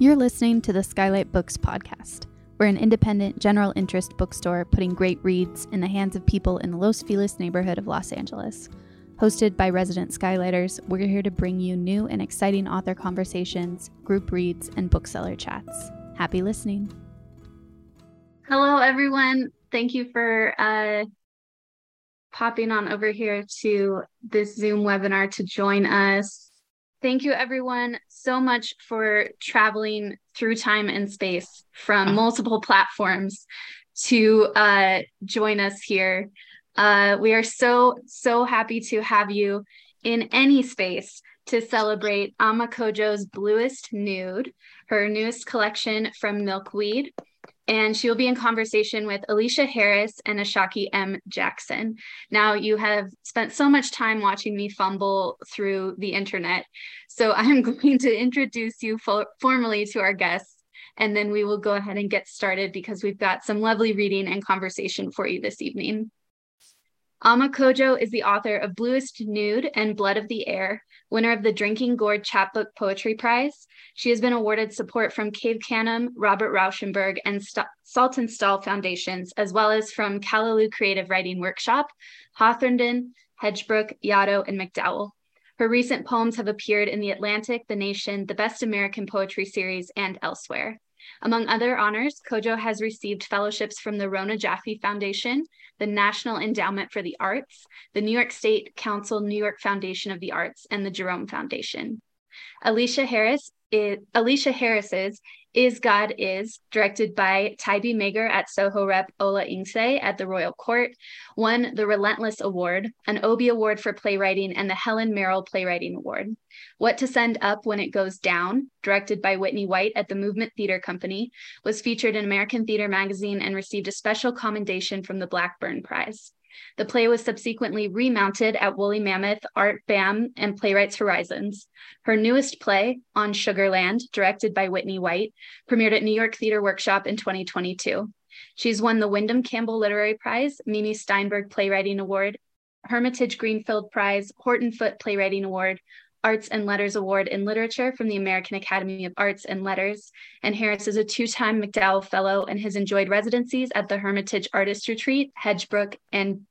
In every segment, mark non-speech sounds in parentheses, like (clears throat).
You're listening to the Skylight Books podcast. We're an independent, general interest bookstore putting great reads in the hands of people in the Los Feliz neighborhood of Los Angeles. Hosted by resident Skylighters, we're here to bring you new and exciting author conversations, group reads, and bookseller chats. Happy listening. Hello, everyone. Thank you for uh, popping on over here to this Zoom webinar to join us. Thank you, everyone, so much for traveling through time and space from multiple platforms to uh, join us here. Uh, we are so, so happy to have you in any space to celebrate Ama Codjoe's Bluest Nude, her newest collection from Milkweed and she will be in conversation with Aleshea Harris and Ashaki M. Jackson. Now, you have spent so much time watching me fumble through the internet, so (laughs) I'm going to introduce you fo- formally to our guests, and then we will go ahead and get started because we've got some lovely reading and conversation for you this evening. Ama Codjoe is the author of Bluest Nude and Blood of the Air, winner of the Drinking Gourd Chapbook Poetry Prize. She has been awarded support from Cave Canem, Robert Rauschenberg, and St- Saltonstall Foundations, as well as from Callaloo Creative Writing Workshop, Hawthornden, Hedgebrook, Yaddo, and MacDowell. Her recent poems have appeared in The Atlantic, The Nation, the Best American Poetry Series, and elsewhere. Among other honors, Codjoe has received fellowships from the Rona Jaffe Foundation, the National Endowment for the Arts, the New York State Council New York Foundation of the Arts, and the Jerome Foundation. Aleshea Harris is, Aleshea Harris's Is God Is, directed by Taibi Magar at Soho Rep Ola Ince at the Royal Court, won the Relentless Award, an Obie Award for Playwriting, and the Helen Merrill Playwriting Award. What to Send Up When It Goes Down, directed by Whitney White at the Movement Theater Company, was featured in American Theater Magazine and received a special commendation from the Blackburn Prize. The play was subsequently remounted at Woolly Mammoth, Art BAM, and Playwrights Horizons. Her newest play, On Sugarland, directed by Whitney White, premiered at New York Theater Workshop in 2022. She's won the Windham Campbell Literary Prize, Mimi Steinberg Playwriting Award, Hermitage Greenfield Prize, Horton Foote Playwriting Award, Arts and Letters Award in Literature from the American Academy of Arts and Letters. And Harris is a two time MacDowell Fellow and has enjoyed residencies at the Hermitage Artist Retreat, Hedgebrook, and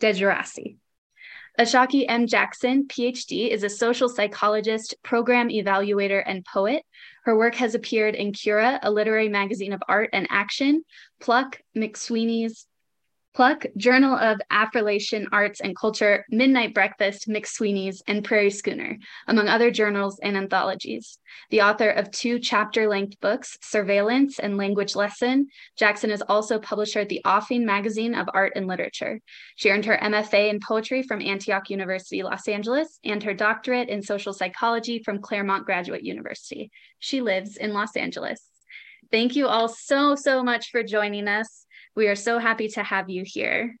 Djerassi. Ashaki M. Jackson, PhD, is a social psychologist, program evaluator, and poet. Her work has appeared in Cura, a literary magazine of art and action, Pluck, McSweeney's Pluck, Journal of Affrilachian Arts and Culture, Midnight Breakfast, McSweeney's, and Prairie Schooner, among other journals and anthologies. The author of two chapter length books, Surveillance and Language Lesson, Jackson is also publisher at the Offing Magazine of Art and Literature. She earned her MFA in poetry from Antioch University, Los Angeles, and her doctorate in social psychology from Claremont Graduate University. She lives in Los Angeles. Thank you all so, so much for joining us. We are so happy to have you here.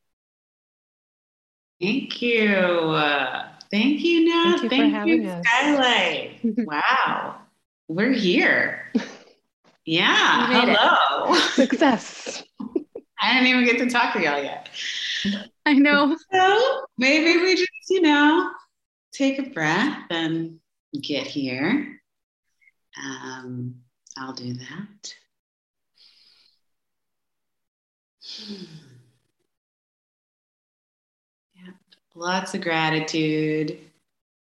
Thank you. Uh, thank you, Nat. Thank you thank for having you, us. Skylight. (laughs) wow. We're here. (laughs) Yeah. Hello. Success. (laughs) I didn't even get to talk to y'all yet. I know. So maybe we just, you know, take a breath and get here. Um, I'll do that. Yeah, lots of gratitude.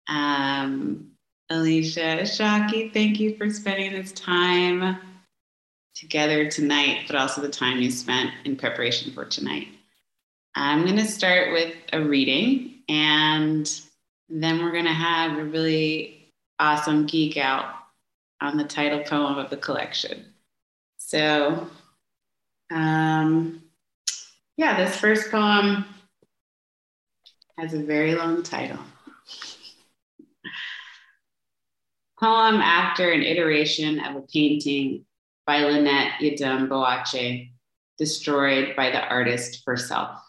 Um, Aleshea, Shaki, thank you for spending this time together tonight, but also the time you spent in preparation for tonight. I'm going to start with a reading, and then we're going to have a really awesome geek out on the title poem of the collection. So, um, yeah, this first poem has a very long title. poem after an iteration of a painting by Lynette Yiadom Boakye, destroyed by the artist herself.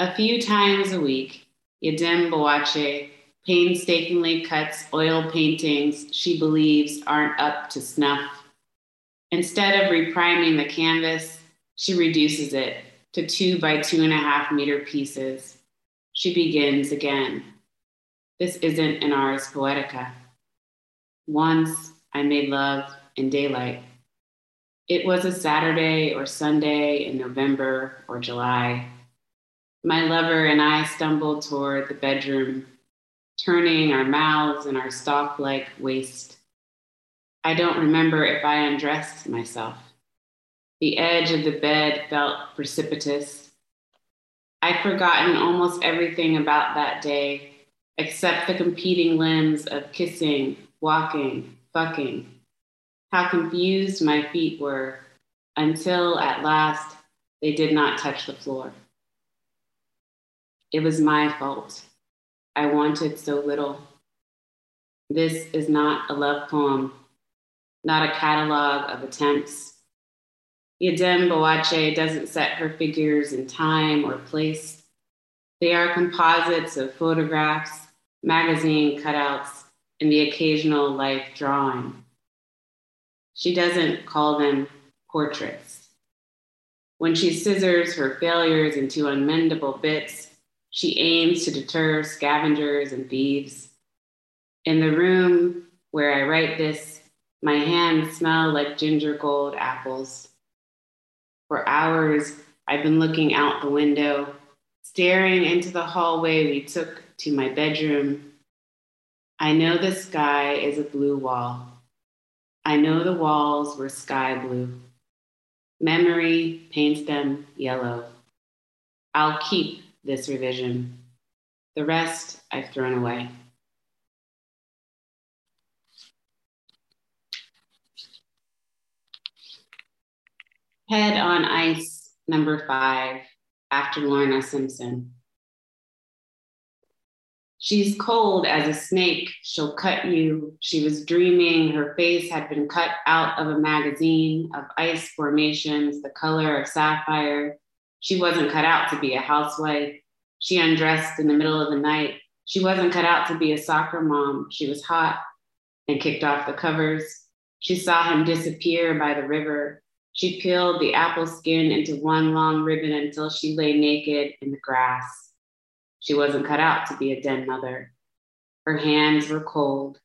A few times a week, Yiadom Boakye painstakingly cuts oil paintings she believes aren't up to snuff. Instead of repriming the canvas, she reduces it to two by two and a half meter pieces. She begins again. This isn't an Ars Poetica. Once I made love in daylight. It was a Saturday or Sunday in November or July. My lover and I stumbled toward the bedroom, turning our mouths and our stalk like waist. I don't remember if I undressed myself. The edge of the bed felt precipitous. I'd forgotten almost everything about that day except the competing limbs of kissing, walking, fucking how confused my feet were until at last they did not touch the floor. It was my fault. I wanted so little. This is not a love poem, not a catalog of attempts. Yiadom Boakye doesn't set her figures in time or place. They are composites of photographs, magazine cutouts, and the occasional life drawing. She doesn't call them portraits. When she scissors her failures into unmendable bits, she aims to deter scavengers and thieves. In the room where I write this, my hands smell like ginger gold apples. For hours, I've been looking out the window, staring into the hallway we took to my bedroom. I know the sky is a blue wall. I know the walls were sky blue. Memory paints them yellow. I'll keep this revision. The rest I've thrown away. Head on Ice, number five, after Lorna Simpson. She's cold as a snake. She'll cut you. She was dreaming. Her face had been cut out of a magazine of ice formations, the color of sapphire. She wasn't cut out to be a housewife. She undressed in the middle of the night. She wasn't cut out to be a soccer mom. She was hot and kicked off the covers. She saw him disappear by the river. She peeled the apple skin into one long ribbon until she lay naked in the grass. She wasn't cut out to be a den mother. Her hands were cold,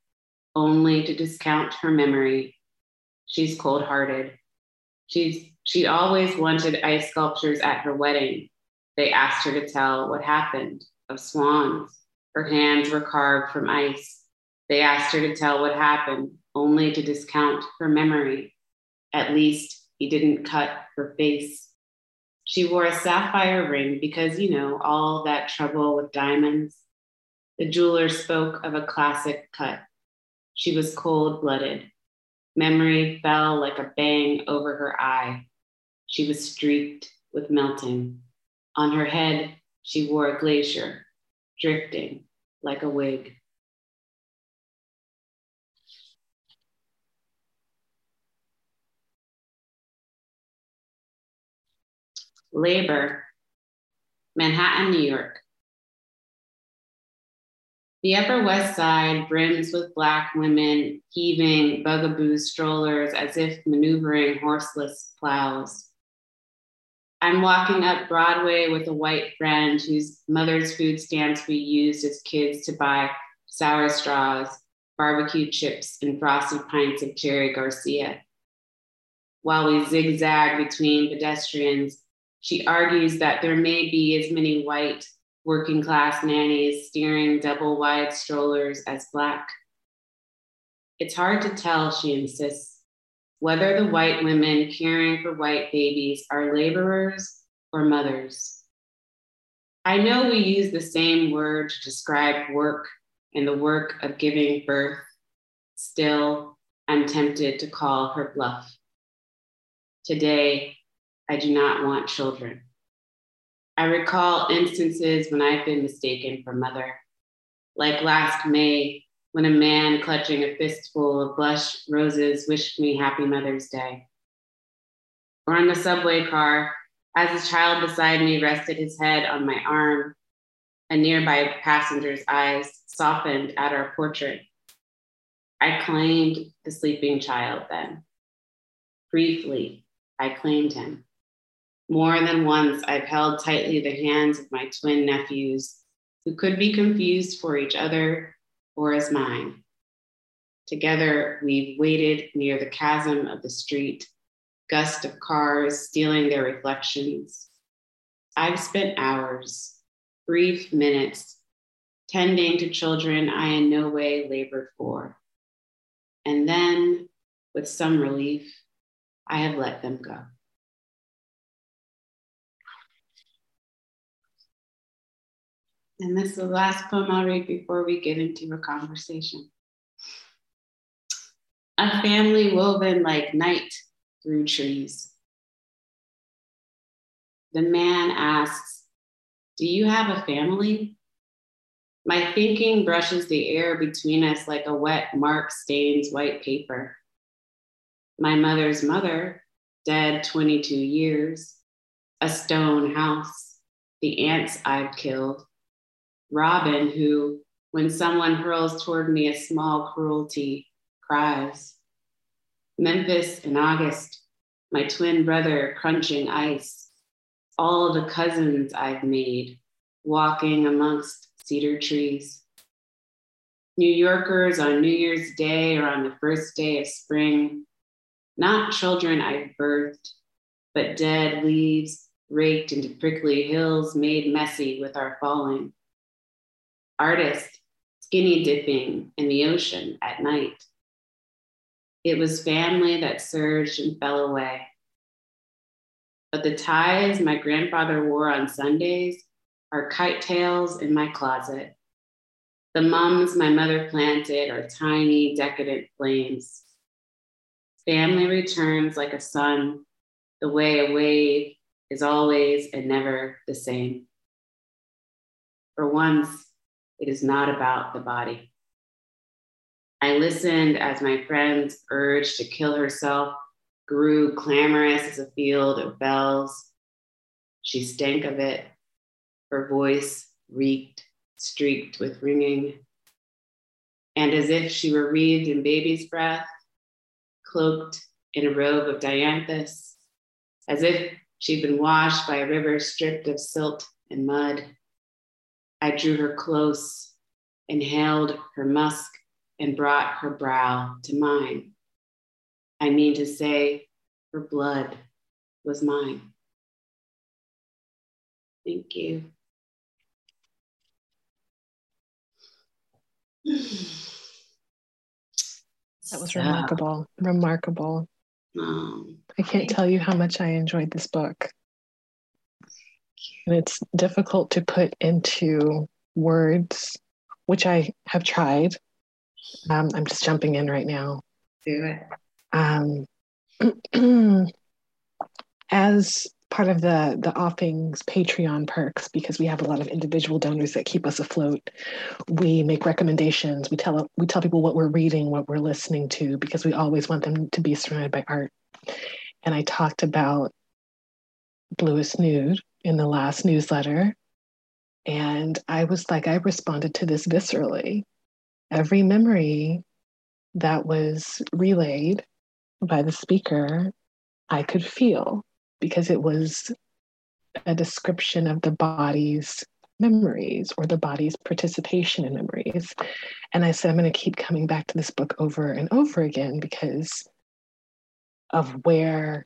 only to discount her memory. She's cold hearted. She's she always wanted ice sculptures at her wedding. They asked her to tell what happened of swans. Her hands were carved from ice. They asked her to tell what happened, only to discount her memory. At least he didn't cut her face. She wore a sapphire ring because, you know, all that trouble with diamonds. The jeweler spoke of a classic cut. She was cold blooded. Memory fell like a bang over her eye. She was streaked with melting. On her head, she wore a glacier, drifting like a wig. Labor, Manhattan, New York. The Upper West Side brims with Black women heaving bugaboo strollers as if maneuvering horseless plows. I'm walking up Broadway with a white friend whose mother's food stamps we used as kids to buy sour straws, barbecue chips, and frosted pints of Cherry Garcia. While we zigzag between pedestrians, she argues that there may be as many white working class nannies steering double wide strollers as black. It's hard to tell, she insists, whether the white women caring for white babies are laborers or mothers. I know we use the same word to describe work and the work of giving birth. Still, I'm tempted to call her bluff. Today, I do not want children. I recall instances when I've been mistaken for mother, like last May when a man clutching a fistful of blush roses wished me Happy Mother's Day. Or in the subway car, as a child beside me rested his head on my arm, a nearby passenger's eyes softened at our portrait. I claimed the sleeping child then. Briefly, I claimed him. More than once, I've held tightly the hands of my twin nephews, who could be confused for each other or as mine. Together, we've waited near the chasm of the street, gust of cars stealing their reflections. I've spent hours, brief minutes, tending to children I in no way labored for. And then, with some relief, I have let them go. And this is the last poem I'll read before we get into a conversation. A family woven like night through trees. The man asks, Do you have a family? My thinking brushes the air between us like a wet mark stains white paper. My mother's mother, dead 22 years, a stone house, the ants I've killed, Robin, who, when someone hurls toward me a small cruelty, cries. Memphis in August, my twin brother crunching ice, all the cousins I've made walking amongst cedar trees. New Yorkers on New Year's Day or on the first day of spring, not children I've birthed, but dead leaves raked into prickly hills made messy with our falling artist skinny dipping in the ocean at night. It was family that surged and fell away. But the ties my grandfather wore on Sundays are kite tails in my closet. The mums my mother planted are tiny, decadent flames. Family returns like a sun, the way a wave is always and never the same. For once, it is not about the body. I listened as my friend's urge to kill herself grew clamorous as a field of bells. She stank of it. Her voice reeked, streaked with ringing. And as if she were wreathed in baby's breath, cloaked in a robe of dianthus, as if she'd been washed by a river stripped of silt and mud. I drew her close, inhaled her musk, and brought her brow to mine. I mean to say, her blood was mine. Thank you. That was remarkable. Remarkable. Um, I can't tell you how much I enjoyed this book. And it's difficult to put into words, which I have tried. Um, I'm just jumping in right now. Do it. Um, (clears throat) as part of the the offings patreon perks because we have a lot of individual donors that keep us afloat we make recommendations we tell we tell people what we're reading what we're listening to because we always want them to be surrounded by art and i talked about bluest nude in the last newsletter. And I was like, I responded to this viscerally. Every memory that was relayed by the speaker, I could feel because it was a description of the body's memories or the body's participation in memories. And I said, I'm going to keep coming back to this book over and over again because of where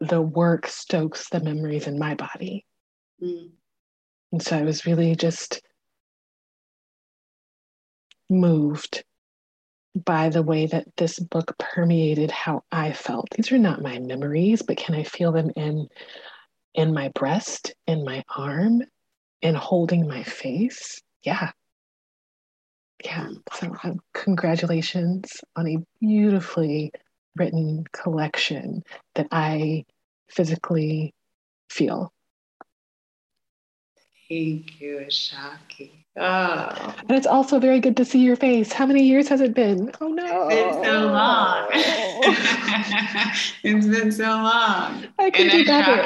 the work stokes the memories in my body. Mm. And so I was really just moved by the way that this book permeated how I felt. These are not my memories, but can I feel them in in my breast, in my arm, in holding my face? Yeah. Yeah. So um, congratulations on a beautifully written collection that I physically feel. Thank you, Shaki. Oh. And it's also very good to see your face. How many years has it been? Oh no. It's been so long. (laughs) it's been so long. I can and do better.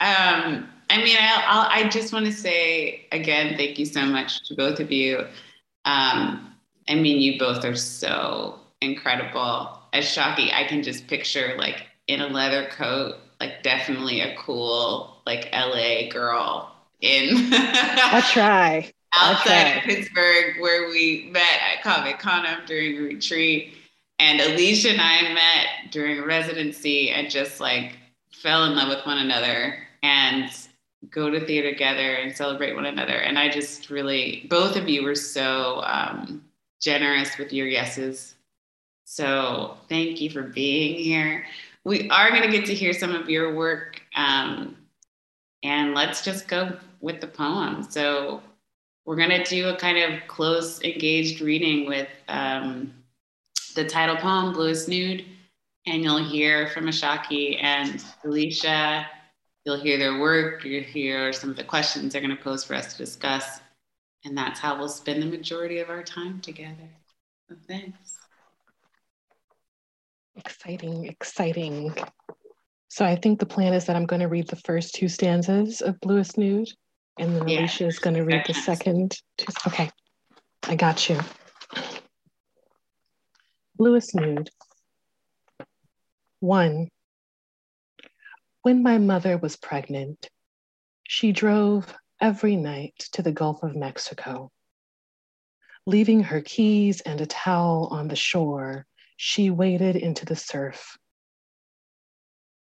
Um, I mean, I, I'll, i just want to say again, thank you so much to both of you. Um, I mean, you both are so incredible. As Shaki, I can just picture like in a leather coat, like definitely a cool like LA girl in (laughs) I try. outside okay. of Pittsburgh where we met at Cave Canem during a retreat. And Aleshea and I met during a residency and just like fell in love with one another and go to theater together and celebrate one another. And I just really, both of you were so um, generous with your yeses. So thank you for being here. We are going to get to hear some of your work. Um, and let's just go with the poem. So we're going to do a kind of close, engaged reading with um, the title poem, Bluest Nude. And you'll hear from Ashaki and Aleshea. You'll hear their work. You'll hear some of the questions they're going to pose for us to discuss. And that's how we'll spend the majority of our time together. So thanks. Exciting, exciting. So I think the plan is that I'm going to read the first two stanzas of Bluest Nude, and then yeah. Aleshea is going to read the second. Two. Okay, I got you. Bluest Nude. One. When my mother was pregnant, she drove every night to the Gulf of Mexico. Leaving her keys and a towel on the shore, she waded into the surf.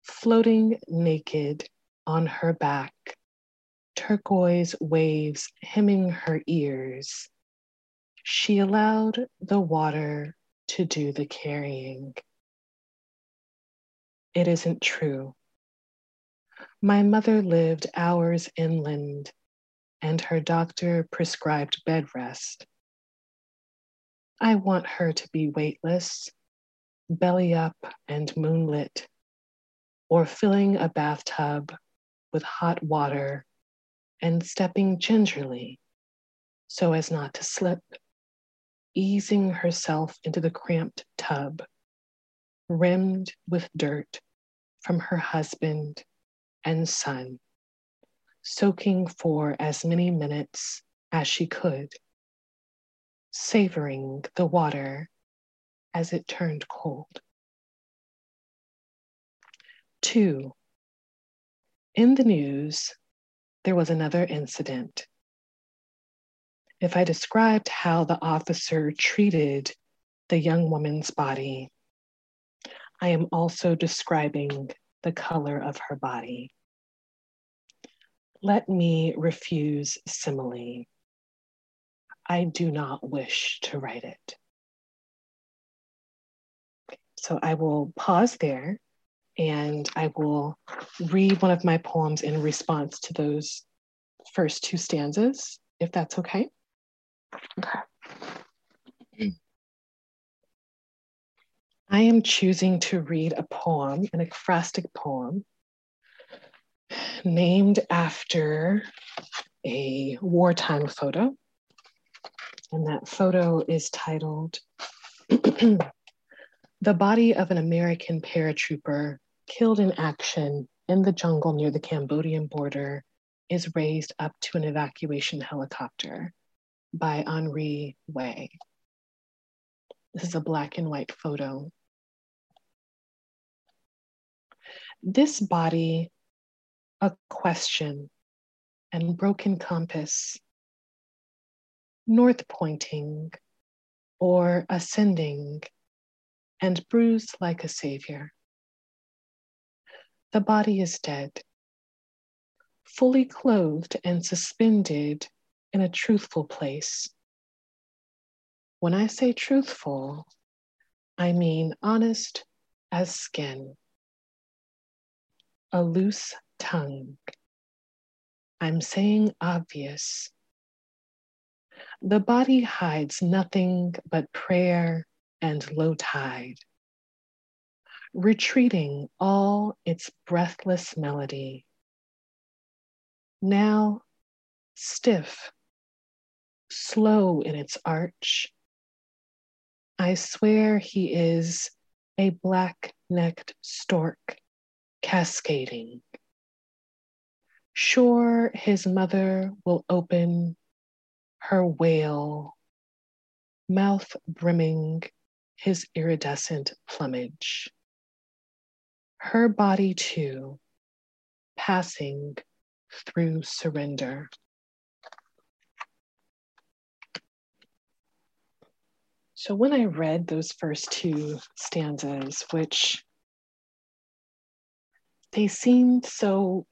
Floating naked on her back, turquoise waves hemming her ears, she allowed the water to do the carrying. It isn't true. My mother lived hours inland, and her doctor prescribed bed rest. I want her to be weightless, belly up and moonlit, or filling a bathtub with hot water and stepping gingerly so as not to slip easing herself into the cramped tub, rimmed with dirt from her husband and son, soaking for as many minutes as she could, savoring the water as it turned cold. Two, in the news, there was another incident if I described how the officer treated the young woman's body, I am also describing the color of her body. Let me refuse simile. I do not wish to write it. So I will pause there and I will read one of my poems in response to those first two stanzas, if that's okay. Okay. I am choosing to read a poem, an ekphrastic poem, named after a wartime photo. And that photo is titled (clears throat) The Body of an American Paratrooper Killed in Action in the Jungle near the Cambodian border is raised up to an evacuation helicopter by Henri Huet. This is a black and white photo. This body, a question and broken compass, north pointing or ascending, and bruised like a savior. The body is dead, fully clothed and suspended in a truthful place. When I say truthful, I mean honest as skin, a loose tongue. I'm saying obvious. The body hides nothing but prayer and low tide, retreating all its breathless melody. Now, stiff slow in its arch. I swear he is a black necked stork cascading. Sure, his mother will open her wail, mouth brimming his iridescent plumage. Her body, too, passing through surrender. So, when I read those first two stanzas, which they seemed so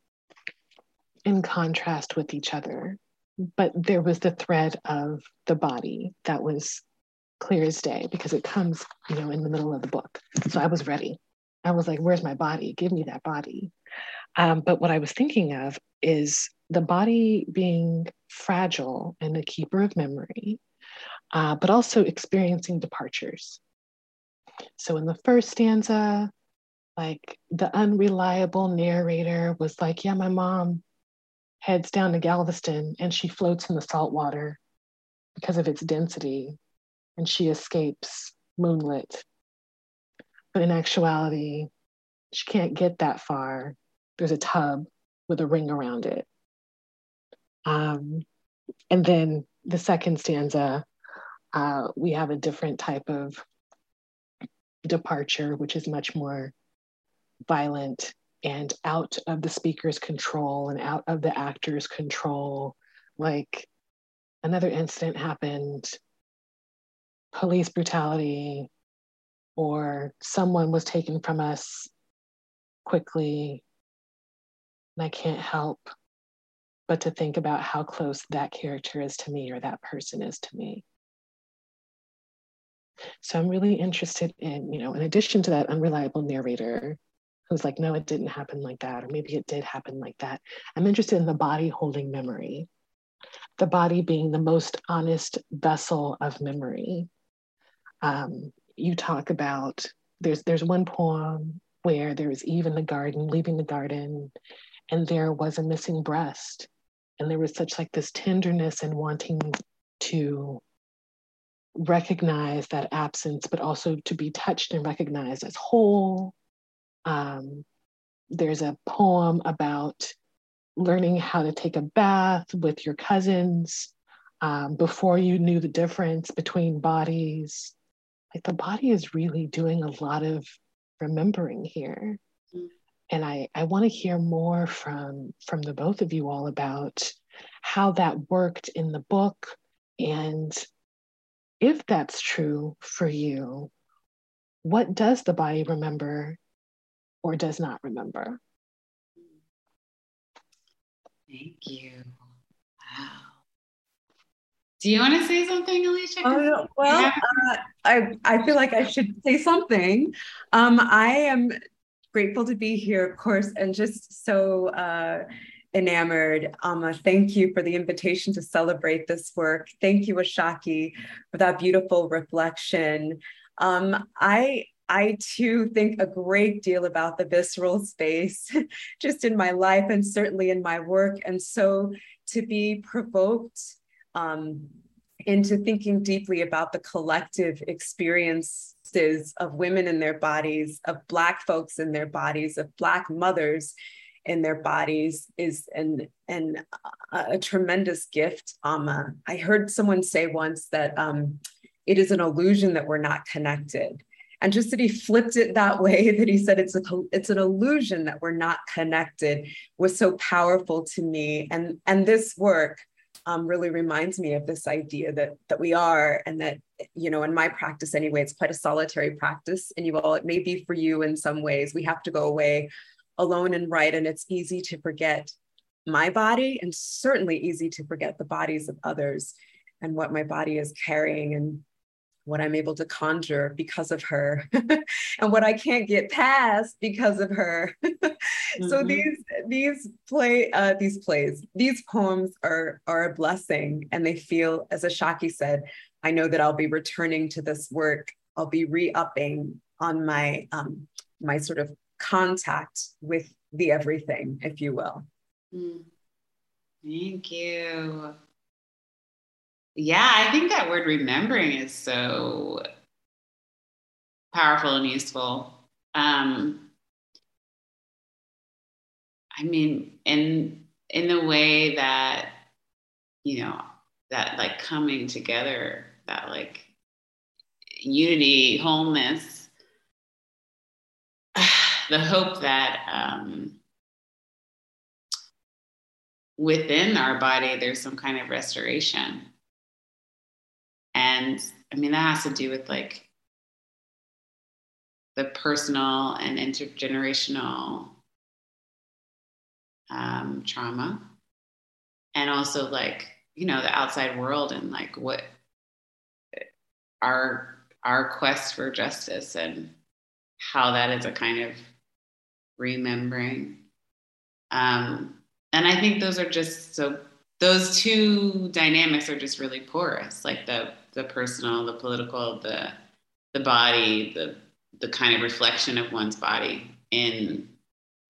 in contrast with each other, but there was the thread of the body that was clear as day because it comes, you know, in the middle of the book. So I was ready. I was like, where's my body? Give me that body. Um, but what I was thinking of is the body being fragile and a keeper of memory, uh, but also experiencing departures. So in the first stanza, like the unreliable narrator was like, yeah, my mom heads down to Galveston and she floats in the salt water because of its density and she escapes moonlit. But in actuality, she can't get that far. There's a tub with a ring around it. Um, and then the second stanza, uh, we have a different type of departure, which is much more violent and out of the speaker's control and out of the actor's control. Like another incident happened, police brutality, or someone was taken from us quickly. And I can't help but to think about how close that character is to me or that person is to me. So I'm really interested in, you know, in addition to that unreliable narrator who's like, no, it didn't happen like that, or maybe it did happen like that. I'm interested in the body holding memory, the body being the most honest vessel of memory. Um, you talk about there's there's one poem where there's Eve in the garden, leaving the garden, and there was a missing breast. And there was such like this tenderness and wanting to recognize that absence, but also to be touched and recognized as whole. Um, there's a poem about learning how to take a bath with your cousins um, before you knew the difference between bodies. Like the body is really doing a lot of remembering here. Mm. And I, I want to hear more from from the both of you all about how that worked in the book and if that's true for you, what does the body remember or does not remember? Thank you. Wow. Do you want to say something, Aleshea? Uh, well, yeah. uh, I, I feel like I should say something. Um, I am grateful to be here, of course, and just so uh, enamored. Um, thank you for the invitation to celebrate this work. Thank you, Ashaki, for that beautiful reflection. Um, I I too think a great deal about the visceral space, (laughs) just in my life and certainly in my work. And so to be provoked um, into thinking deeply about the collective experiences of women in their bodies, of Black folks in their bodies, of Black mothers in their bodies is an, an, a, a tremendous gift. Um, uh, I heard someone say once that um, it is an illusion that we're not connected. And just that he flipped it that way, (laughs) that he said it's a it's an illusion that we're not connected, was so powerful to me. And and this work um, really reminds me of this idea that that we are, and that you know, in my practice anyway, it's quite a solitary practice. And you all, it may be for you in some ways. We have to go away alone and write, and it's easy to forget my body, and certainly easy to forget the bodies of others and what my body is carrying and what I'm able to conjure because of her (laughs) and what I can't get past because of her. (laughs) mm-hmm. So these these play uh, these plays these poems are are a blessing and they feel as Ashaki said I know that I'll be returning to this work I'll be re-upping on my um, my sort of contact with the everything if you will. Mm. Thank you. Yeah, I think that word remembering is so powerful and useful. Um, I mean, in in the way that you know that like coming together, that like unity, wholeness, (sighs) the hope that um, within our body there's some kind of restoration. And I mean, that has to do with like the personal and intergenerational um, trauma, and also like you know the outside world and like what our our quest for justice and how that is a kind of remembering. Um, and I think those are just so those two dynamics are just really porous, like the the personal, the political, the the body, the the kind of reflection of one's body in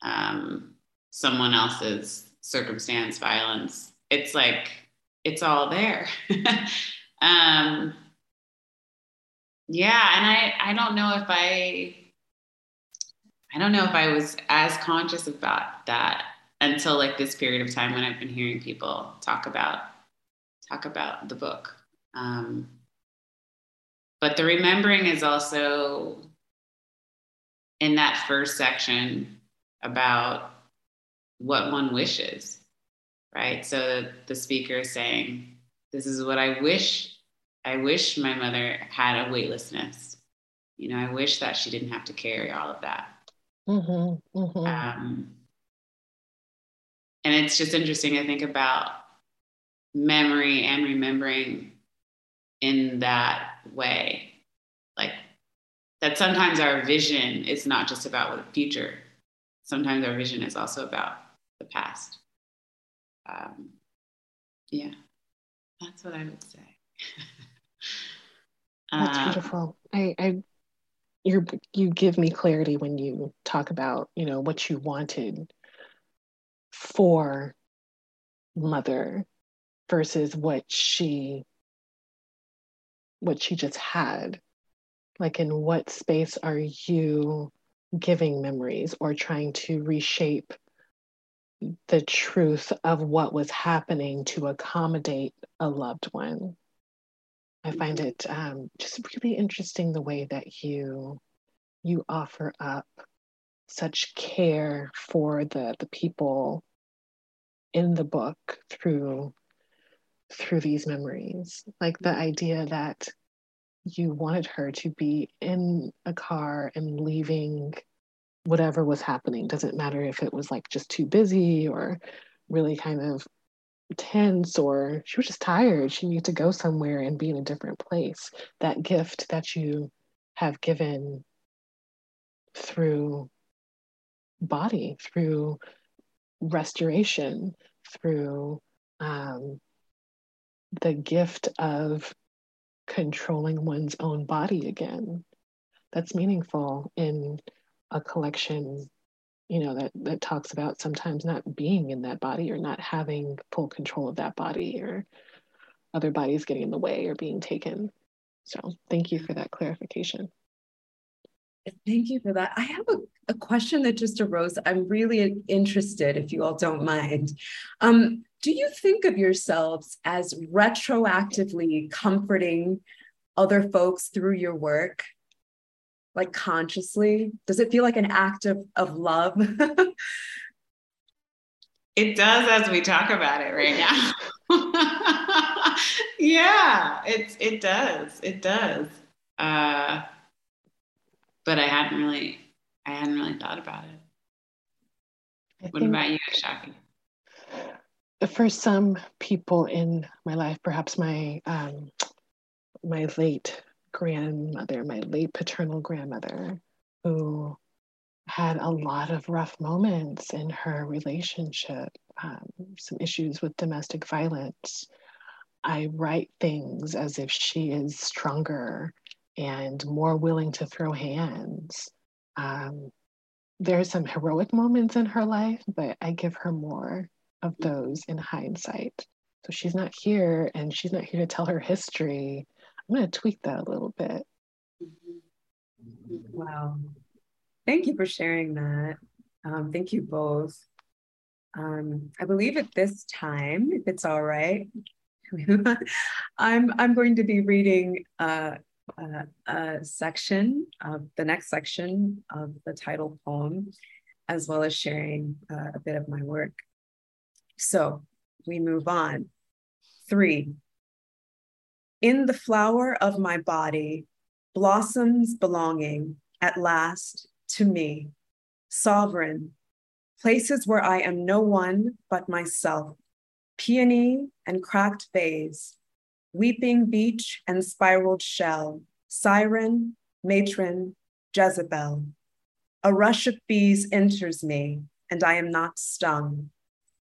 um, someone else's circumstance, violence. It's like it's all there. (laughs) um, yeah, and I I don't know if I I don't know if I was as conscious about that until like this period of time when I've been hearing people talk about talk about the book. Um, but the remembering is also in that first section about what one wishes, right? So the speaker is saying, "This is what I wish. I wish my mother had a weightlessness. You know, I wish that she didn't have to carry all of that." Mm-hmm, mm-hmm. Um, and it's just interesting to think about memory and remembering in that way. Like that sometimes our vision is not just about the future, sometimes our vision is also about the past. Um, yeah, that's what I would say. (laughs) that's uh, beautiful. I, I you you give me clarity when you talk about you know what you wanted for mother versus what she what she just had like in what space are you giving memories or trying to reshape the truth of what was happening to accommodate a loved one. I find it um, just really interesting the way that you you offer up such care for the the people in the book through through these memories. Like the idea that you wanted her to be in a car and leaving whatever was happening doesn't matter if it was like just too busy or really kind of tense or she was just tired. She needed to go somewhere and be in a different place. That gift that you have given through body, through restoration, through um, the gift of controlling one's own body again. That's meaningful in a collection you know that that talks about sometimes not being in that body or not having full control of that body or other bodies getting in the way or being taken. So thank you for that clarification. Thank you for that. I have a, a question that just arose. I'm really interested if you all don't mind. Um, do you think of yourselves as retroactively comforting other folks through your work like consciously? Does it feel like an act of, of love? (laughs) it does as we talk about it right now. (laughs) yeah, it's it does. It does. Uh, but I hadn't really I hadn't really thought about it. I what about you, Shaki? For some people in my life, perhaps my um, my late grandmother, my late paternal grandmother, who had a lot of rough moments in her relationship, um, some issues with domestic violence. I write things as if she is stronger and more willing to throw hands. Um, there are some heroic moments in her life, but I give her more of those in hindsight. So she's not here and she's not here to tell her history. I'm going to tweak that a little bit. Wow. Thank you for sharing that. Um, thank you both. Um, I believe at this time, if it's all right, (laughs) I'm I'm going to be reading uh, uh, a section of the next section of the title poem, as well as sharing uh, a bit of my work. So we move on. Three, In the flower of my body blossoms belonging at last to me, sovereign, places where I am no one but myself, peony and cracked vase, weeping beach and spiraled shell, siren, matron, Jezebel. A rush of bees enters me, and I am not stung.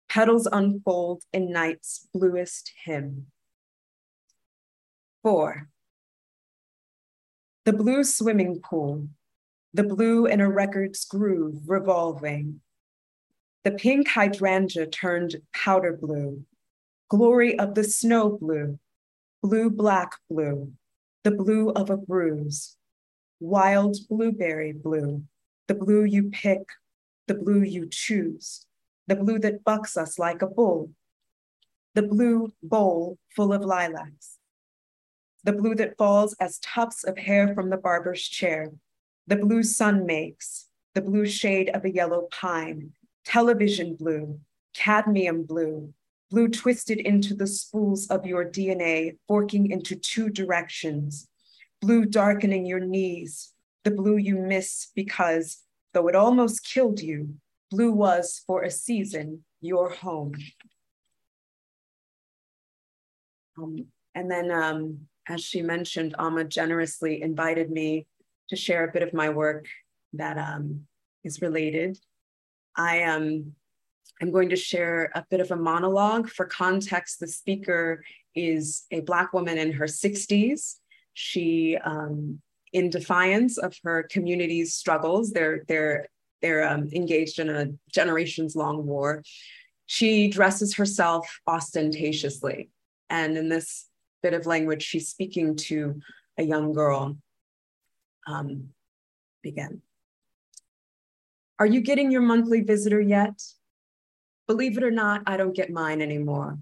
Petals unfold in night's bluest hymn. Four, the blue swimming pool, the blue in a record's groove revolving. The pink hydrangea turned powder blue, glory of the snow blue, blue black blue, the blue of a bruise, wild blueberry blue, the blue you pick, the blue you choose, the blue that bucks us like a bull, the blue bowl full of lilacs, the blue that falls as tufts of hair from the barber's chair, the blue sun makes, the blue shade of a yellow pine, television blue, cadmium blue, blue twisted into the spools of your DNA, forking into two directions, blue darkening your knees, the blue you miss because, though it almost killed you, blue was for a season your home. Um, and then um, as she mentioned, Ama generously invited me to share a bit of my work that um, is related. I am um, I'm going to share a bit of a monologue. For context, the speaker is a Black woman in her 60s. She, um, in defiance of her community's struggles, they're, they're, they're um, engaged in a generations long war. She dresses herself ostentatiously. And in this bit of language she's speaking to a young girl. Um, begin. Are you getting your monthly visitor yet? Believe it or not, I don't get mine anymore.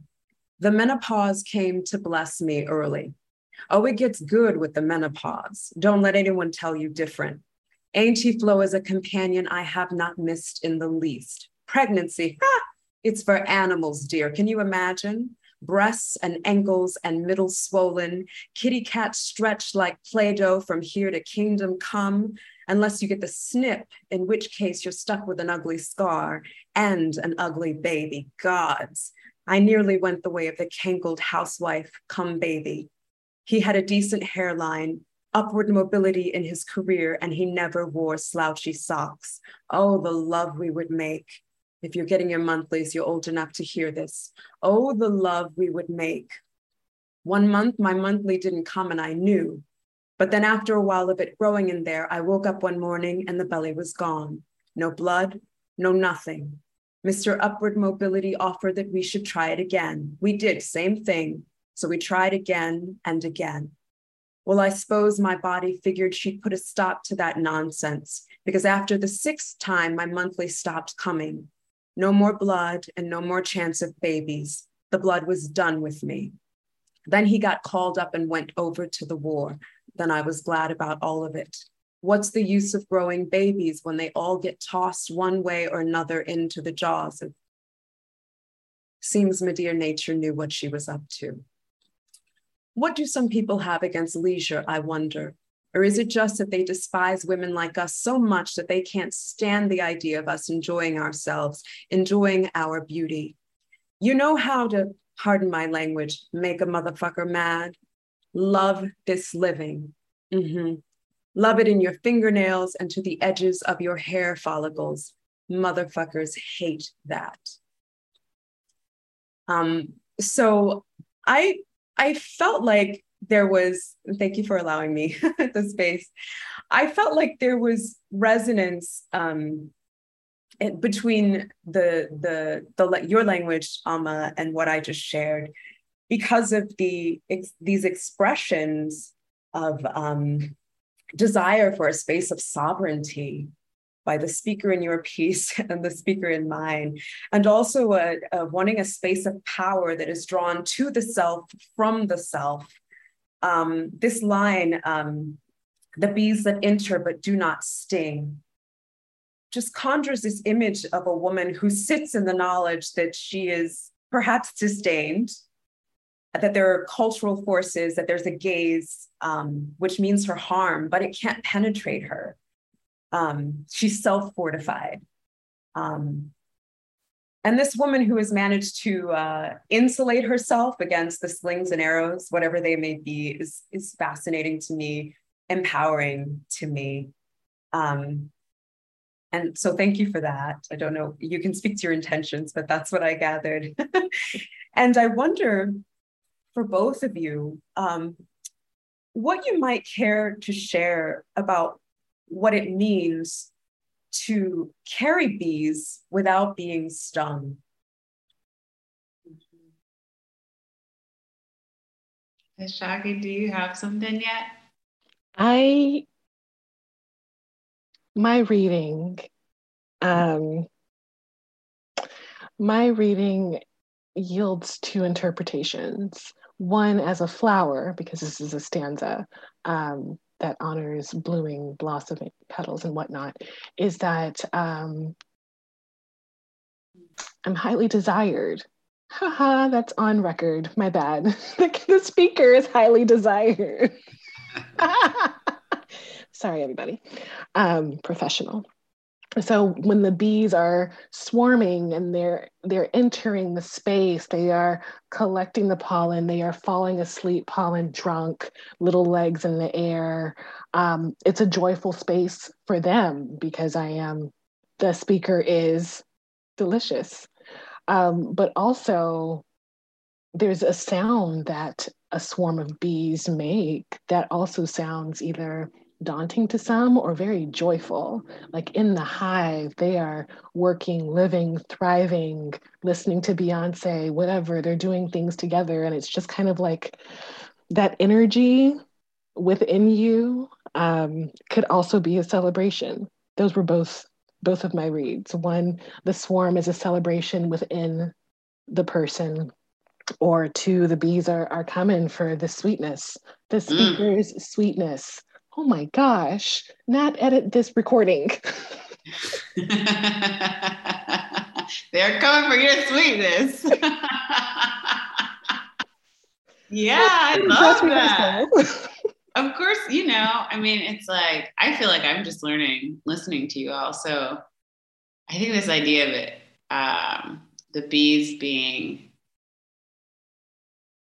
The menopause came to bless me early. Oh, it gets good with the menopause. Don't let anyone tell you different. Auntie Flo is a companion I have not missed in the least. Pregnancy, (laughs) it's for animals, dear. Can you imagine? Breasts and ankles and middle swollen, kitty cat stretched like Play Doh from here to kingdom come, unless you get the snip, in which case you're stuck with an ugly scar and an ugly baby. Gods, I nearly went the way of the cankled housewife come baby. He had a decent hairline, upward mobility in his career, and he never wore slouchy socks. Oh, the love we would make. If you're getting your monthlies, you're old enough to hear this. Oh, the love we would make. One month, my monthly didn't come and I knew. But then after a while of it growing in there, I woke up one morning and the belly was gone. No blood, no nothing. Mr. Upward Mobility offered that we should try it again. We did, same thing. So we tried again and again. Well, I suppose my body figured she'd put a stop to that nonsense because after the sixth time, my monthly stopped coming. No more blood and no more chance of babies. The blood was done with me. Then he got called up and went over to the war. Then I was glad about all of it. What's the use of growing babies when they all get tossed one way or another into the jaws of? Seems Medea Nature knew what she was up to. What do some people have against leisure, I wonder? Or is it just that they despise women like us so much that they can't stand the idea of us enjoying ourselves, enjoying our beauty? You know how to, pardon my language, make a motherfucker mad? Love this living. Mm-hmm. Love it in your fingernails and to the edges of your hair follicles. Motherfuckers hate that. Um, so I I felt like there was thank you for allowing me (laughs) the space. I felt like there was resonance um, between the the the your language Ama and what i just shared because of the ex, these expressions of um, desire for a space of sovereignty by the speaker in your (laughs) piece and the speaker in mine, and also a, a wanting a space of power that is drawn to the self from the self um, this line, um, the bees that enter but do not sting, just conjures this image of a woman who sits in the knowledge that she is perhaps disdained, that there are cultural forces, that there's a gaze, um, which means her harm, but it can't penetrate her. Um, she's self fortified. Um, and this woman who has managed to uh, insulate herself against the slings and arrows, whatever they may be, is, is fascinating to me, empowering to me. Um, and so thank you for that. I don't know, you can speak to your intentions, but that's what I gathered. (laughs) and I wonder for both of you, um, what you might care to share about what it means to carry bees without being stung. Shaki, do you have something yet? I my reading, um, my reading yields two interpretations. One as a flower, because this is a stanza um, that honors blooming, blossoming petals and whatnot, is that um, I'm highly desired. Haha, that's on record. My bad. (laughs) the, the speaker is highly desired. (laughs) (laughs) Sorry, everybody. Um, professional. So when the bees are swarming and they're they're entering the space, they are collecting the pollen, they are falling asleep, pollen drunk, little legs in the air. Um, it's a joyful space for them because I am the speaker is delicious. Um, but also there's a sound that a swarm of bees make that also sounds either daunting to some or very joyful. Like in the hive, they are working, living, thriving, listening to Beyonce, whatever. They're doing things together. And it's just kind of like that energy within you um, could also be a celebration. Those were both both of my reads. One, the swarm is a celebration within the person or two, the bees are, are coming for the sweetness, the mm. speaker's mm. sweetness, oh my gosh, not edit this recording. (laughs) (laughs) They're coming for your sweetness. (laughs) yeah, I love that. of course, you know, I mean, it's like, I feel like I'm just learning, listening to you all. So I think this idea of it, um, the bees being,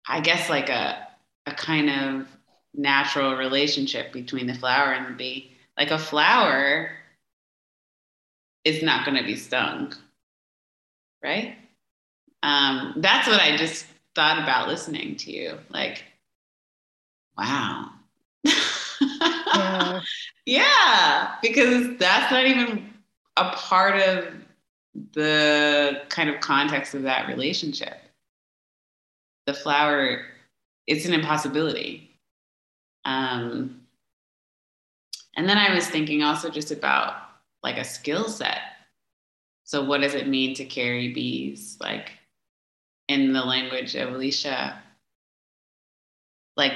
I guess, like a, a kind of natural relationship between the flower and the bee. Like a flower is not going to be stung, right? Um, that's what I just thought about listening to you. Like, wow. yeah. (laughs) yeah, because that's not even a part of the kind of context of that relationship. The flower, it's an impossibility um, and then I was thinking also just about like a skill set. So, what does it mean to carry bees? Like in the language of Aleshea, like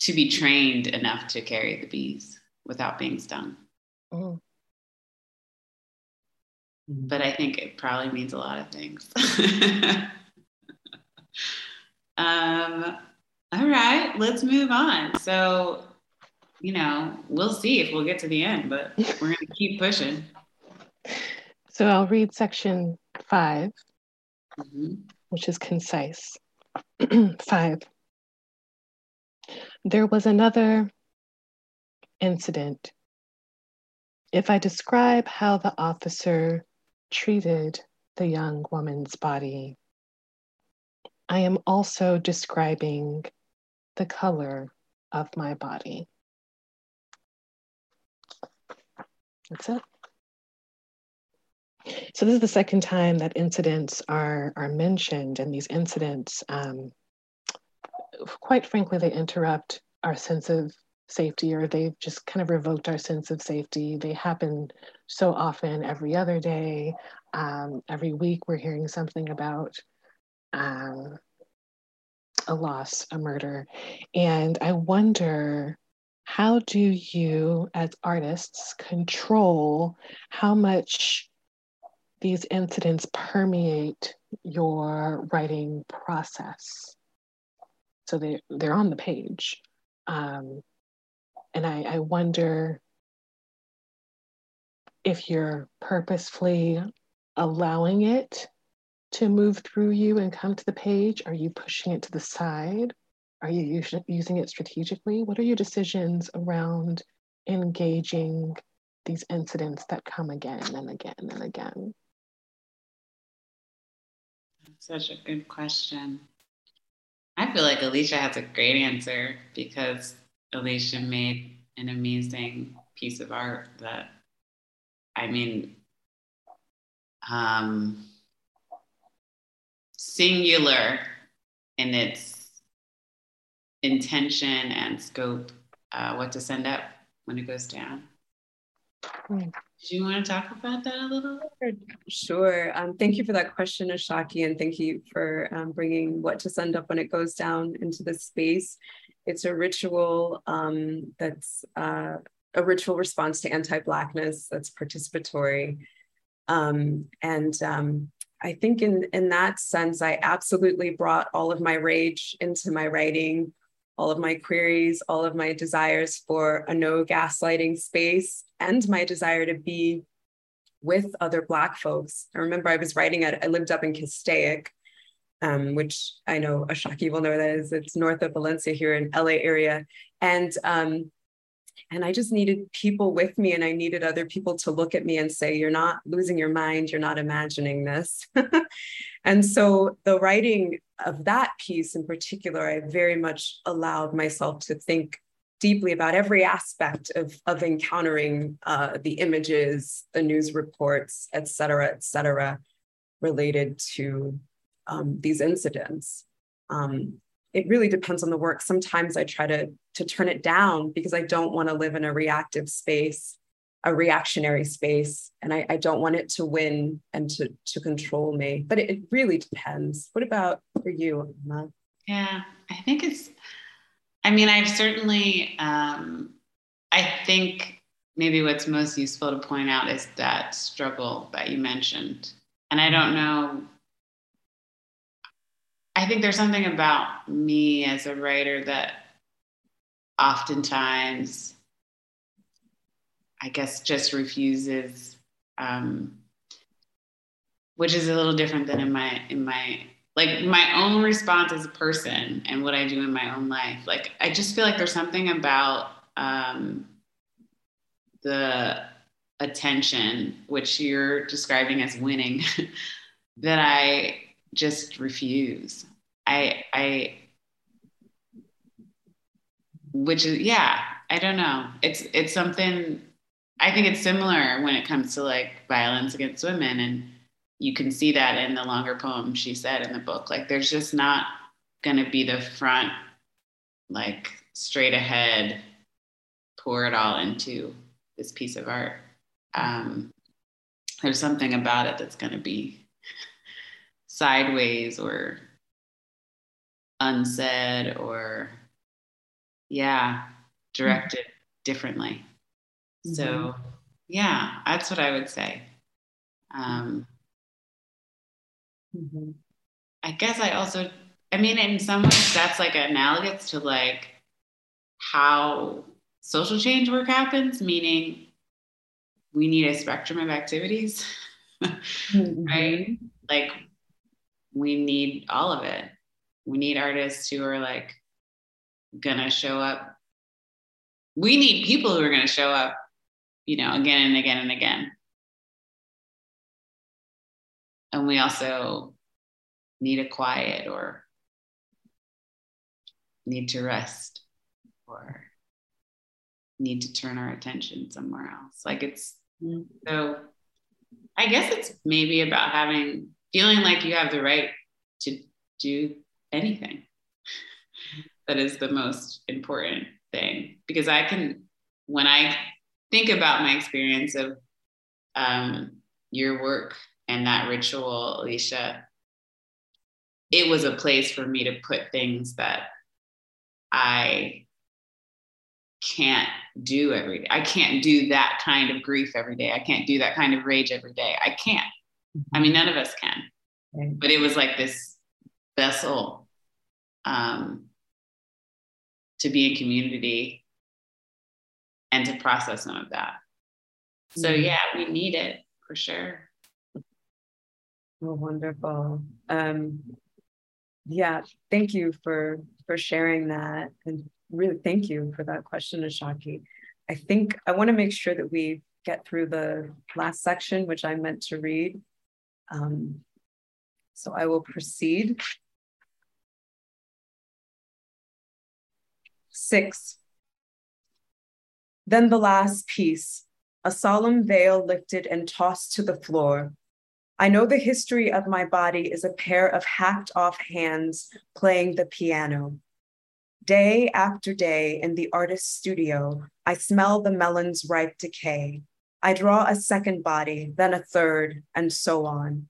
to be trained enough to carry the bees without being stung. Mm. But I think it probably means a lot of things. (laughs) um, all right, let's move on. So, you know, we'll see if we'll get to the end, but we're going to keep pushing. So I'll read section 5 mm-hmm. which is concise. (clears throat) five. There was another incident. If I describe how the officer treated the young woman's body, I am also describing the color of my body. That's it. So this is the second time that incidents are, are mentioned, and these incidents, um, quite frankly, they interrupt our sense of safety, or they've just kind of revoked our sense of safety. They happen so often every other day. Um, every week, we're hearing something about um, a loss, a murder. And I wonder how do you, as artists, control how much these incidents permeate your writing process? So they, they're on the page. Um, and I, I wonder if you're purposefully allowing it to move through you and come to the page? Are you pushing it to the side? Are you using it strategically? What are your decisions around engaging these incidents that come again and again and again? Such a good question. I feel like Aleshea has a great answer because Aleshea made an amazing piece of art that, I mean, um, singular in its intention and scope, uh, what to send up when it goes down. Mm. Do you want to talk about that a little? Sure. Um, thank you for that question, Ashaki, and thank you for um, bringing what to send up when it goes down into the space. It's a ritual um, that's uh, a ritual response to anti-blackness that's participatory. Um, and um, I think in, in that sense, I absolutely brought all of my rage into my writing, all of my queries, all of my desires for a no gaslighting space, and my desire to be with other Black folks. I remember I was writing at, I lived up in Castaic, um, which I know Ashaki will know that is. It's north of Valencia here in LA area. And um, and I just needed people with me, and I needed other people to look at me and say, You're not losing your mind, you're not imagining this. (laughs) and so, the writing of that piece in particular, I very much allowed myself to think deeply about every aspect of, of encountering uh, the images, the news reports, et cetera, et cetera, related to um, these incidents. Um, it really depends on the work. Sometimes I try to, to turn it down because I don't want to live in a reactive space, a reactionary space, and I, I don't want it to win and to, to control me. But it, it really depends. What about for you, Ama? Yeah, I think it's, I mean, I've certainly, um, I think maybe what's most useful to point out is that struggle that you mentioned. And I don't know I think there's something about me as a writer that oftentimes, I guess, just refuses, um, which is a little different than in my in my like my own response as a person and what I do in my own life. Like I just feel like there's something about um, the attention, which you're describing as winning, (laughs) that I just refuse. I I which is yeah, I don't know. It's it's something I think it's similar when it comes to like violence against women and you can see that in the longer poem she said in the book. Like there's just not gonna be the front like straight ahead pour it all into this piece of art. Um, there's something about it that's going to be sideways or unsaid or yeah directed mm-hmm. differently mm-hmm. so yeah that's what i would say um, mm-hmm. i guess i also i mean in some ways that's like analogous to like how social change work happens meaning we need a spectrum of activities (laughs) mm-hmm. right like we need all of it. We need artists who are like gonna show up. We need people who are gonna show up, you know, again and again and again. And we also need a quiet or need to rest or need to turn our attention somewhere else. Like it's so I guess it's maybe about having feeling like you have the right to do anything that is the most important thing. Because i can when i think about my experience of um, your work and that ritual Aleshea it was a place for me to put things that i can't do every day. I can't do that kind of grief every day. I can't do that kind of rage every day. I can't I mean, none of us can. But it was like this vessel um, to be in community and to process some of that. So mm-hmm. yeah, we need it for sure. Oh, wonderful. Um, yeah, thank you for for sharing that, and really thank you for that question, Ashaki. I think I want to make sure that we get through the last section, which I meant to read. Um, so I will proceed. Six. Then the last piece, a solemn veil lifted and tossed to the floor. I know the history of my body is a pair of hacked off hands playing the piano. Day after day in the artist's studio, I smell the melon's ripe decay. I draw a second body, then a third, and so on.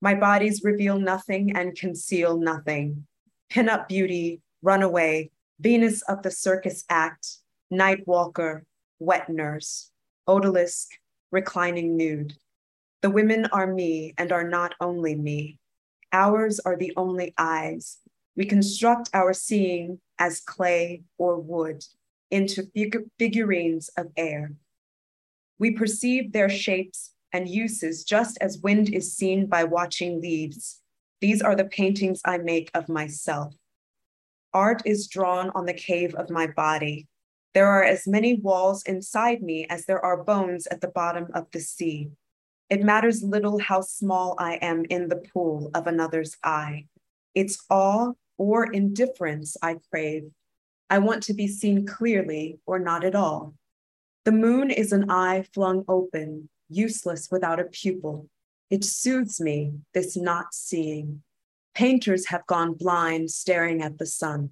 My bodies reveal nothing and conceal nothing. Pin-up beauty, runaway, Venus of the circus act, night walker, wet nurse, odalisque, reclining nude. The women are me and are not only me. Ours are the only eyes. We construct our seeing as clay or wood into fig- figurines of air. We perceive their shapes and uses just as wind is seen by watching leaves. These are the paintings I make of myself. Art is drawn on the cave of my body. There are as many walls inside me as there are bones at the bottom of the sea. It matters little how small I am in the pool of another's eye. It's awe or indifference I crave. I want to be seen clearly or not at all. The moon is an eye flung open, useless without a pupil. It soothes me, this not seeing. Painters have gone blind staring at the sun.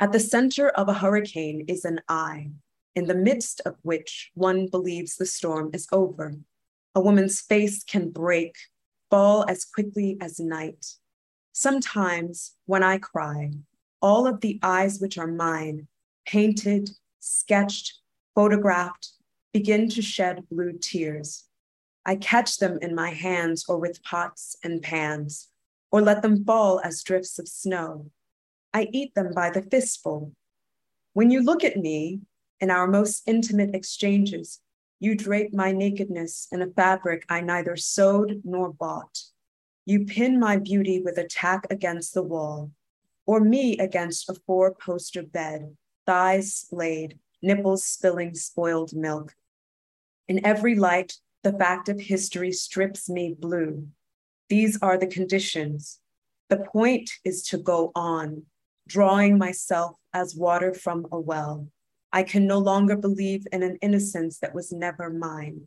At the center of a hurricane is an eye, in the midst of which one believes the storm is over. A woman's face can break, fall as quickly as night. Sometimes when I cry, all of the eyes which are mine, painted, sketched, photographed, begin to shed blue tears. I catch them in my hands or with pots and pans, or let them fall as drifts of snow. I eat them by the fistful. When you look at me in our most intimate exchanges, you drape my nakedness in a fabric I neither sewed nor bought. You pin my beauty with a tack against the wall, or me against a four poster bed, thighs splayed, nipples spilling spoiled milk. In every light, the fact of history strips me blue. These are the conditions. The point is to go on, drawing myself as water from a well. I can no longer believe in an innocence that was never mine.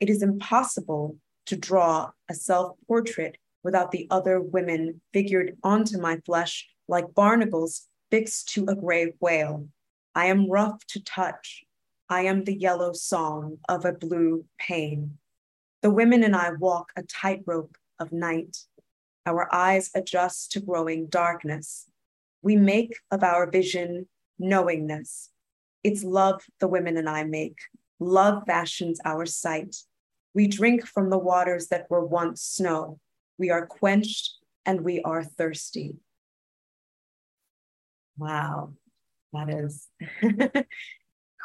It is impossible to draw a self portrait without the other women figured onto my flesh like barnacles fixed to a gray whale. I am rough to touch. I am the yellow song of a blue pain. The women and I walk a tightrope of night. Our eyes adjust to growing darkness. We make of our vision knowingness. It's love the women and I make. Love fashions our sight. We drink from the waters that were once snow. We are quenched and we are thirsty. Wow, that is (laughs)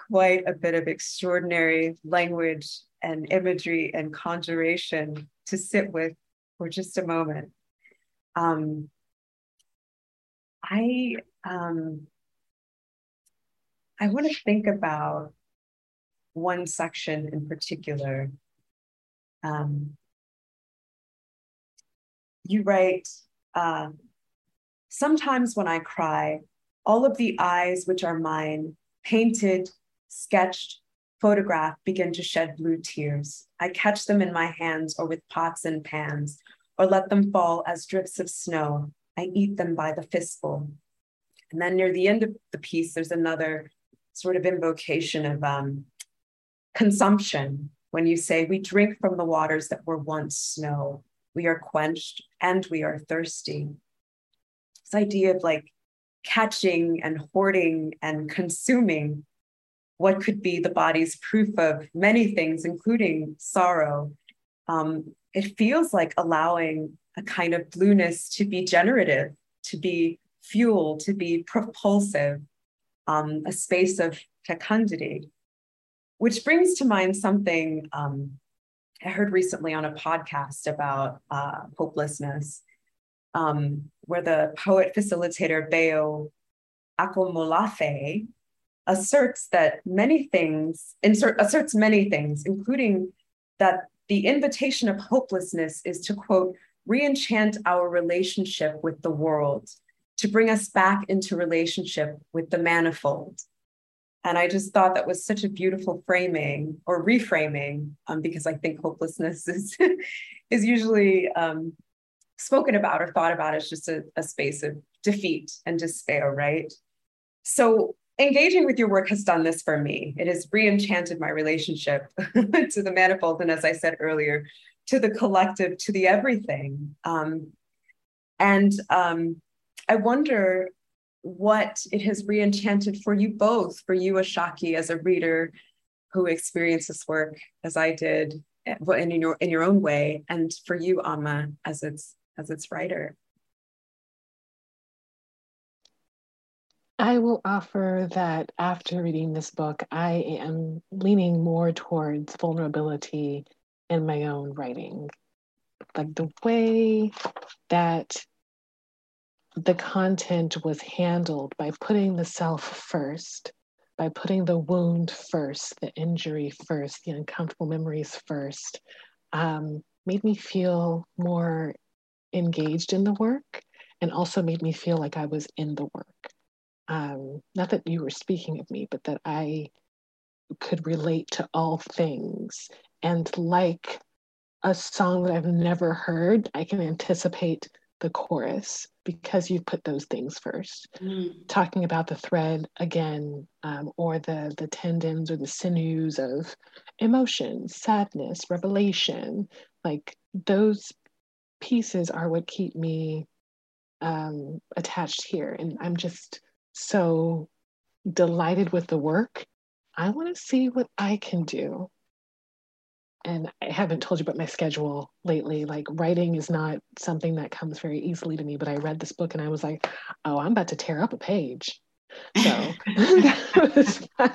quite a bit of extraordinary language and imagery and conjuration to sit with for just a moment. Um, I um, I want to think about one section in particular. Um, you write, uh, sometimes when I cry, all of the eyes which are mine, painted, sketched, photographed, begin to shed blue tears. I catch them in my hands or with pots and pans, or let them fall as drifts of snow I eat them by the fistful. And then near the end of the piece, there's another sort of invocation of um, consumption when you say, We drink from the waters that were once snow. We are quenched and we are thirsty. This idea of like catching and hoarding and consuming what could be the body's proof of many things, including sorrow. Um, it feels like allowing a kind of blueness to be generative, to be fuel, to be propulsive, um, a space of fecundity, which brings to mind something um, I heard recently on a podcast about uh, hopelessness, um, where the poet facilitator Bayo Akomolafe asserts that many things, insert, asserts many things, including that the invitation of hopelessness is to quote, re-enchant our relationship with the world, to bring us back into relationship with the manifold. And I just thought that was such a beautiful framing or reframing, um, because I think hopelessness (laughs) is, is usually um, spoken about or thought about as just a, a space of defeat and despair, right? So engaging with your work has done this for me. It has re-enchanted my relationship (laughs) to the manifold, and as I said earlier, to the collective, to the everything. Um, and um, I wonder what it has re-enchanted for you both, for you, Ashaki, as a reader who experienced this work as I did, eh, in your in your own way, and for you, Ama, as its as its writer. I will offer that after reading this book, I am leaning more towards vulnerability in my own writing. Like the way that the content was handled by putting the self first, by putting the wound first, the injury first, the uncomfortable memories first, um, made me feel more engaged in the work and also made me feel like I was in the work um, not that you were speaking of me, but that I could relate to all things. And like a song that I've never heard, I can anticipate the chorus because you put those things first. Mm. Talking about the thread again, um, or the the tendons or the sinews of emotion, sadness, revelation, like those pieces are what keep me um, attached here. And I'm just so delighted with the work. I want to see what I can do. And I haven't told you about my schedule lately. Like, writing is not something that comes very easily to me, but I read this book and I was like, oh, I'm about to tear up a page. So (laughs) that, was my,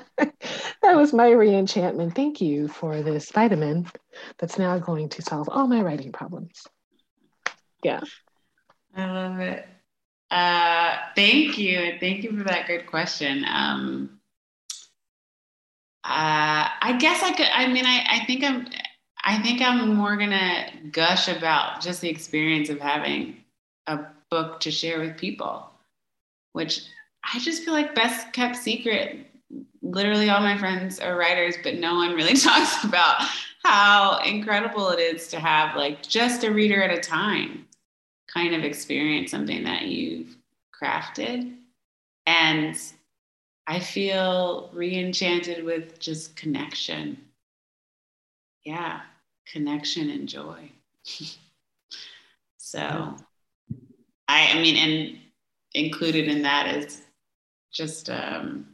that was my re-enchantment. Thank you for this vitamin that's now going to solve all my writing problems. Yeah. I love it. Uh, thank you. And Thank you for that good question. Um, uh, I guess I could, I mean, I, I think I'm, I think I'm more gonna gush about just the experience of having a book to share with people, which I just feel like best kept secret. Literally, all my friends are writers, but no one really (laughs) talks about how incredible it is to have like just a reader at a time kind of experience something that you've crafted. And I feel re enchanted with just connection. Yeah, connection and joy. (laughs) so, I, I mean, and included in that is just um,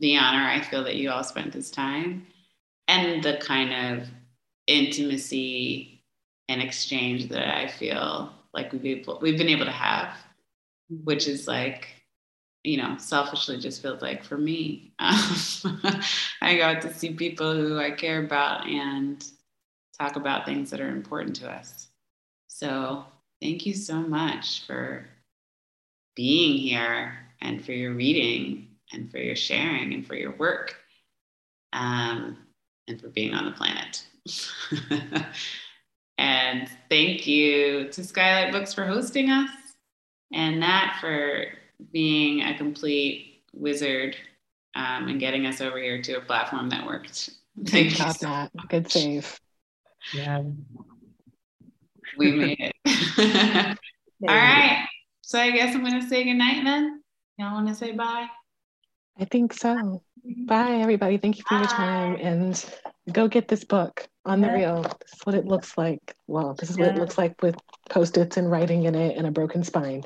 the honor I feel that you all spent this time and the kind of intimacy and exchange that I feel like we've able, we've been able to have, which is like, you know, selfishly just feels like for me, um, (laughs) I got to see people who I care about and talk about things that are important to us. So thank you so much for being here and for your reading and for your sharing and for your work um, and for being on the planet. (laughs) And thank you to Skylight Books for hosting us and Nat for being a complete wizard um, and getting us over here to a platform that worked. (laughs) Thank Good job, so Nat. Good save. Yeah. We made it. (laughs) All right. So I guess I'm going to say goodnight then. Y'all want to say bye? I think so. Bye, everybody. Thank you for bye. your time and go get this book on the real. This is what it looks like. Well, this is what it looks like with post-its and writing in it and a broken spine.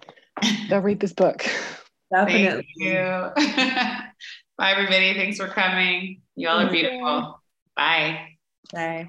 Go read this book. Definitely. Thank you. (laughs) Bye, everybody. Thanks for coming. You all are beautiful. Bye. Bye.